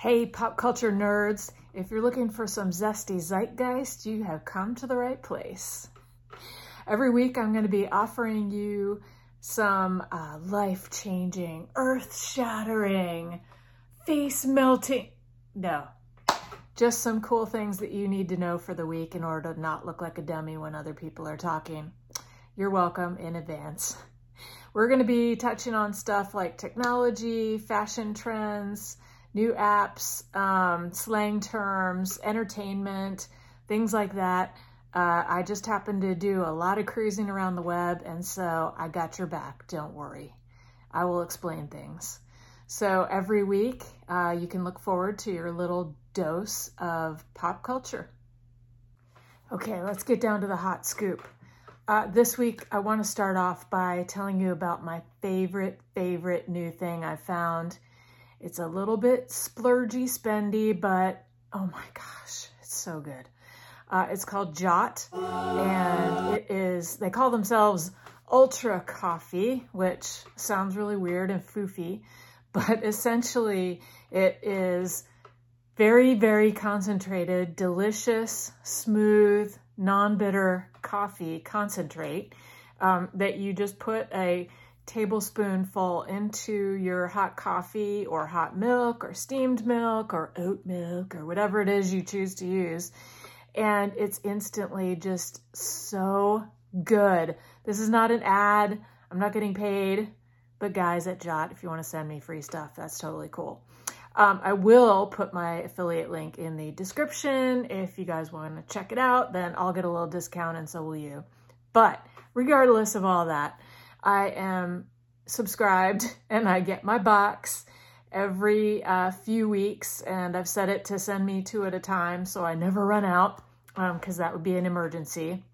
Hey, pop culture nerds, if you're looking for some zesty zeitgeist, you have come to the right place. Every week, I'm going to be offering you some uh, life changing, earth shattering, face melting, no, just some cool things that you need to know for the week in order to not look like a dummy when other people are talking. You're welcome in advance. We're going to be touching on stuff like technology, fashion trends, new apps, um, slang terms, entertainment, things like that. Uh, I just happen to do a lot of cruising around the web, and so I got your back. Don't worry. I will explain things. So every week, uh, you can look forward to your little dose of pop culture. Okay, let's get down to the hot scoop. Uh, this week, I want to start off by telling you about my favorite, favorite new thing I found it's a little bit splurgy, spendy, but oh my gosh, it's so good. Uh, it's called Jot, and it is, they call themselves Ultra Coffee, which sounds really weird and foofy, but essentially it is very, very concentrated, delicious, smooth, non-bitter coffee concentrate um, that you just put a tablespoonful into your hot coffee or hot milk or steamed milk or oat milk or whatever it is you choose to use. And it's instantly just so good. This is not an ad. I'm not getting paid. But guys at Jot, if you want to send me free stuff, that's totally cool. Um, I will put my affiliate link in the description. If you guys want to check it out, then I'll get a little discount and so will you. But regardless of all that, I am subscribed and I get my box every uh, few weeks and I've set it to send me two at a time so I never run out because um, that would be an emergency.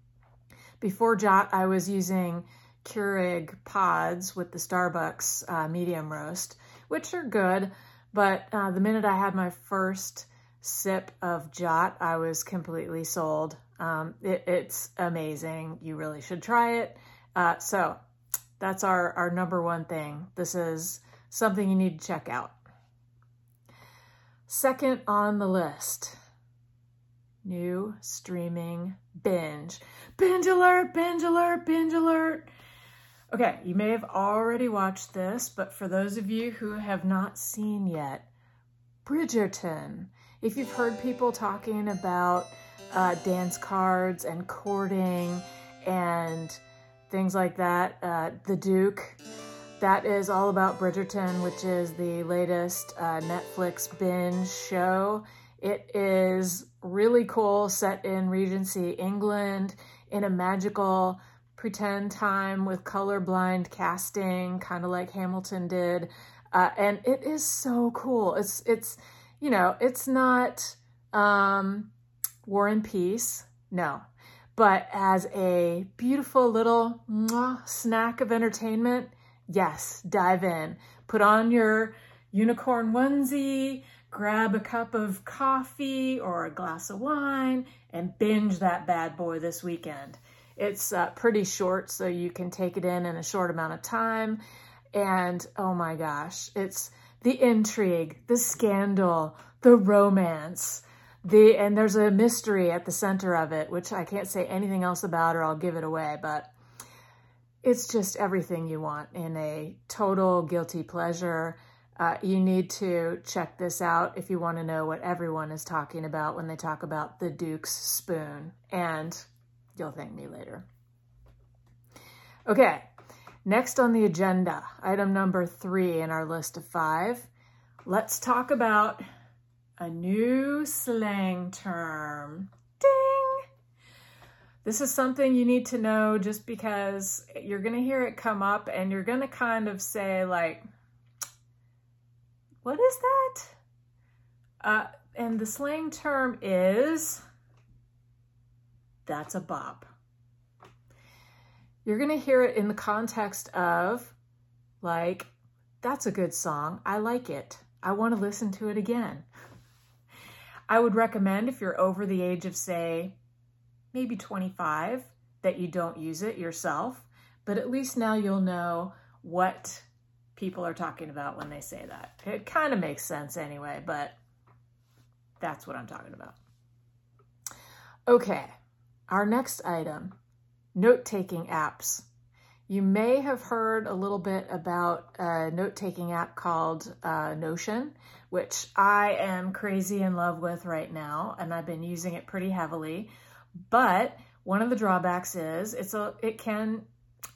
Before Jot, I was using Keurig pods with the Starbucks uh, medium roast, which are good, but uh, the minute I had my first sip of Jot, I was completely sold. Um, it, it's amazing. You really should try it. Uh, so that's our, our number one thing. This is something you need to check out. Second on the list, new streaming binge. Binge alert, binge alert, binge alert. Okay, you may have already watched this, but for those of you who have not seen yet, Bridgerton. If you've heard people talking about uh, dance cards and courting and things like that. Uh, the Duke, that is all about Bridgerton, which is the latest uh, Netflix binge show. It is really cool, set in Regency, England, in a magical pretend time with colorblind casting, kind of like Hamilton did. Uh, and it is so cool. It's, it's, you know, it's not um, War and Peace. No, but as a beautiful little snack of entertainment, yes, dive in. Put on your unicorn onesie, grab a cup of coffee or a glass of wine, and binge that bad boy this weekend. It's uh, pretty short, so you can take it in in a short amount of time. And oh my gosh, it's the intrigue, the scandal, the romance, the and there's a mystery at the center of it, which I can't say anything else about or I'll give it away, but it's just everything you want in a total guilty pleasure. Uh, you need to check this out if you want to know what everyone is talking about when they talk about the Duke's spoon, and you'll thank me later. Okay, next on the agenda, item number three in our list of five, let's talk about a new slang term. Ding! This is something you need to know just because you're going to hear it come up and you're going to kind of say like, what is that? Uh, and the slang term is, that's a bop. You're going to hear it in the context of like, that's a good song. I like it. I want to listen to it again. I would recommend if you're over the age of, say, maybe 25, that you don't use it yourself, but at least now you'll know what people are talking about when they say that. It kind of makes sense anyway, but That's what I'm talking about. Okay, our next item, note-taking apps. You may have heard a little bit about a note-taking app called uh, Notion, which I am crazy in love with right now, and I've been using it pretty heavily. But one of the drawbacks is it's a it can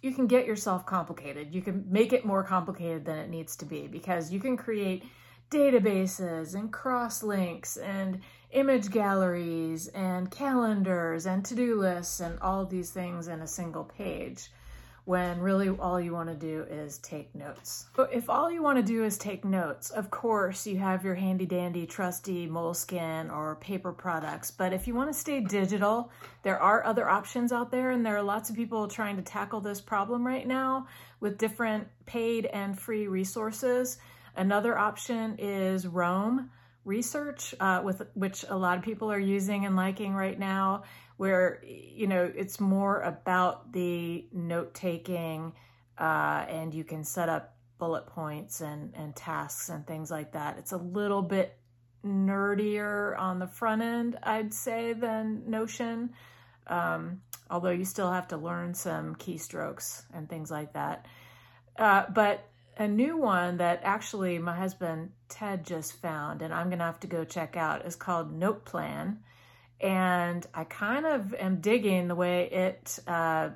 you can get yourself complicated. You can make it more complicated than it needs to be because you can create databases and cross links and image galleries and calendars and to-do lists and all these things in a single page when really all you want to do is take notes. If all you want to do is take notes, of course you have your handy dandy trusty moleskin or paper products. But if you want to stay digital, there are other options out there and there are lots of people trying to tackle this problem right now with different paid and free resources. Another option is Roam research, uh, with which a lot of people are using and liking right now, where you know it's more about the note taking, uh, and you can set up bullet points and and tasks and things like that. It's a little bit nerdier on the front end, I'd say, than Notion. Um, although you still have to learn some keystrokes and things like that. Uh, but a new one that actually my husband Ted just found, and I'm gonna have to go check out, is called Note Plan. And I kind of am digging the way it uh,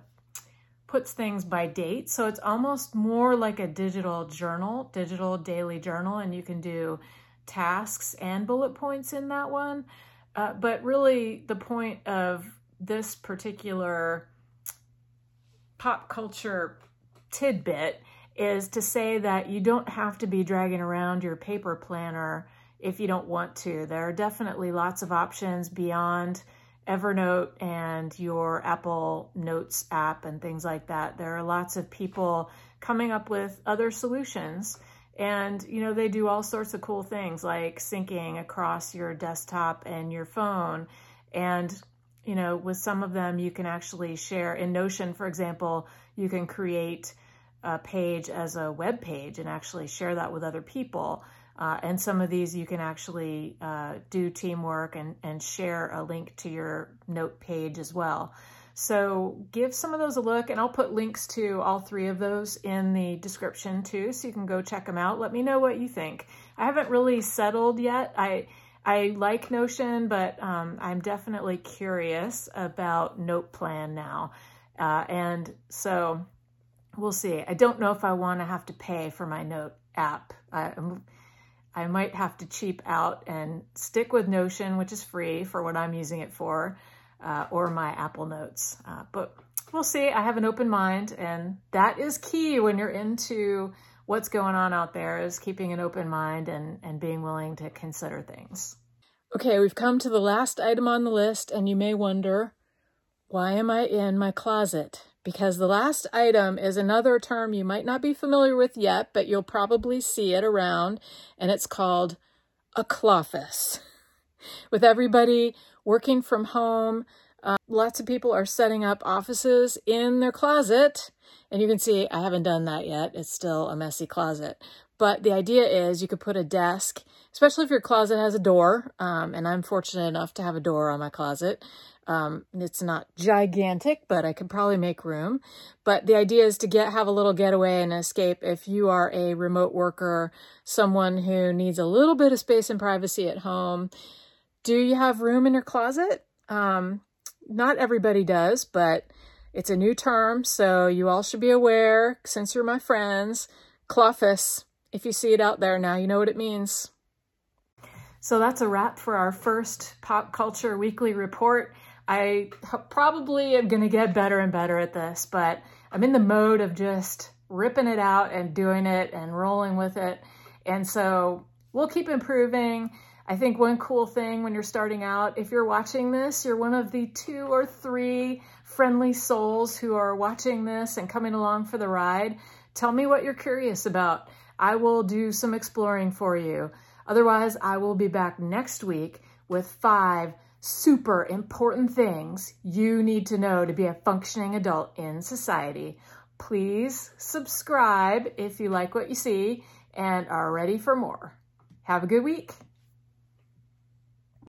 puts things by date. So it's almost more like a digital journal, digital daily journal, and you can do tasks and bullet points in that one. Uh, but really, the point of this particular pop culture tidbit is to say that you don't have to be dragging around your paper planner if you don't want to. There are definitely lots of options beyond Evernote and your Apple Notes app and things like that. There are lots of people coming up with other solutions. And, you know, they do all sorts of cool things like syncing across your desktop and your phone. And, you know, with some of them, you can actually share. In Notion, for example, you can create a page as a web page and actually share that with other people. Uh, and some of these you can actually uh, do teamwork and, and share a link to your note page as well. So give some of those a look and I'll put links to all three of those in the description too, so you can go check them out. Let me know what you think. I haven't really settled yet. I I like Notion, but um, I'm definitely curious about Note Plan now. Uh, and so we'll see. I don't know if I want to have to pay for my note app. I, I might have to cheap out and stick with Notion, which is free for what I'm using it for, uh, or my Apple Notes. Uh, but we'll see. I have an open mind, and that is key when you're into what's going on out there is keeping an open mind and, and being willing to consider things. Okay, we've come to the last item on the list, and you may wonder, why am I in my closet? Because the last item is another term you might not be familiar with yet, but you'll probably see it around, and it's called a cloffice. With everybody working from home, uh, lots of people are setting up offices in their closet, and you can see I haven't done that yet. It's still a messy closet. But the idea is you could put a desk, especially if your closet has a door, um, and I'm fortunate enough to have a door on my closet. Um, it's not gigantic, but I could probably make room. But the idea is to get have a little getaway and escape if you are a remote worker, someone who needs a little bit of space and privacy at home. Do you have room in your closet? Um, not everybody does, but it's a new term, so you all should be aware, since you're my friends. Cloffice, if you see it out there now, you know what it means. So that's a wrap for our first Pop Culture Weekly Report. I probably am going to get better and better at this, but I'm in the mode of just ripping it out and doing it and rolling with it. And so we'll keep improving. I think one cool thing when you're starting out, if you're watching this, you're one of the two or three friendly souls who are watching this and coming along for the ride. Tell me what you're curious about. I will do some exploring for you. Otherwise, I will be back next week with five super important things you need to know to be a functioning adult in society. Please subscribe if you like what you see and are ready for more. Have a good week.